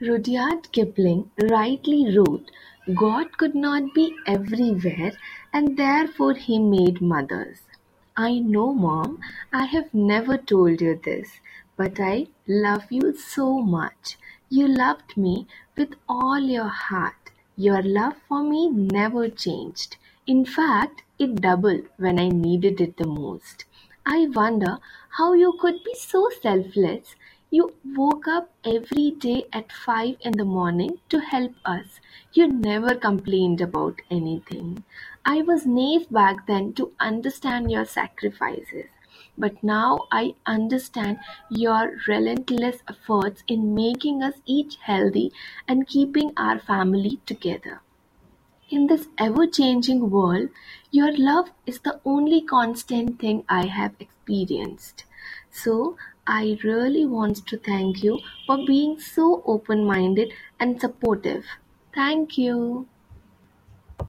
Rudyard Kipling rightly wrote, God could not be everywhere and therefore he made mothers. I know mom, I have never told you this, but I love you so much. You loved me with all your heart. Your love for me never changed. In fact, it doubled when I needed it the most. I wonder how you could be so selfless. You woke up every day at five in the morning to help us. You never complained about anything. I was naive back then to understand your sacrifices. But now I understand your relentless efforts in making us each healthy and keeping our family together. In this ever-changing world, your love is the only constant thing I have experienced. So, I really want to thank you for being so open minded and supportive. Thank you.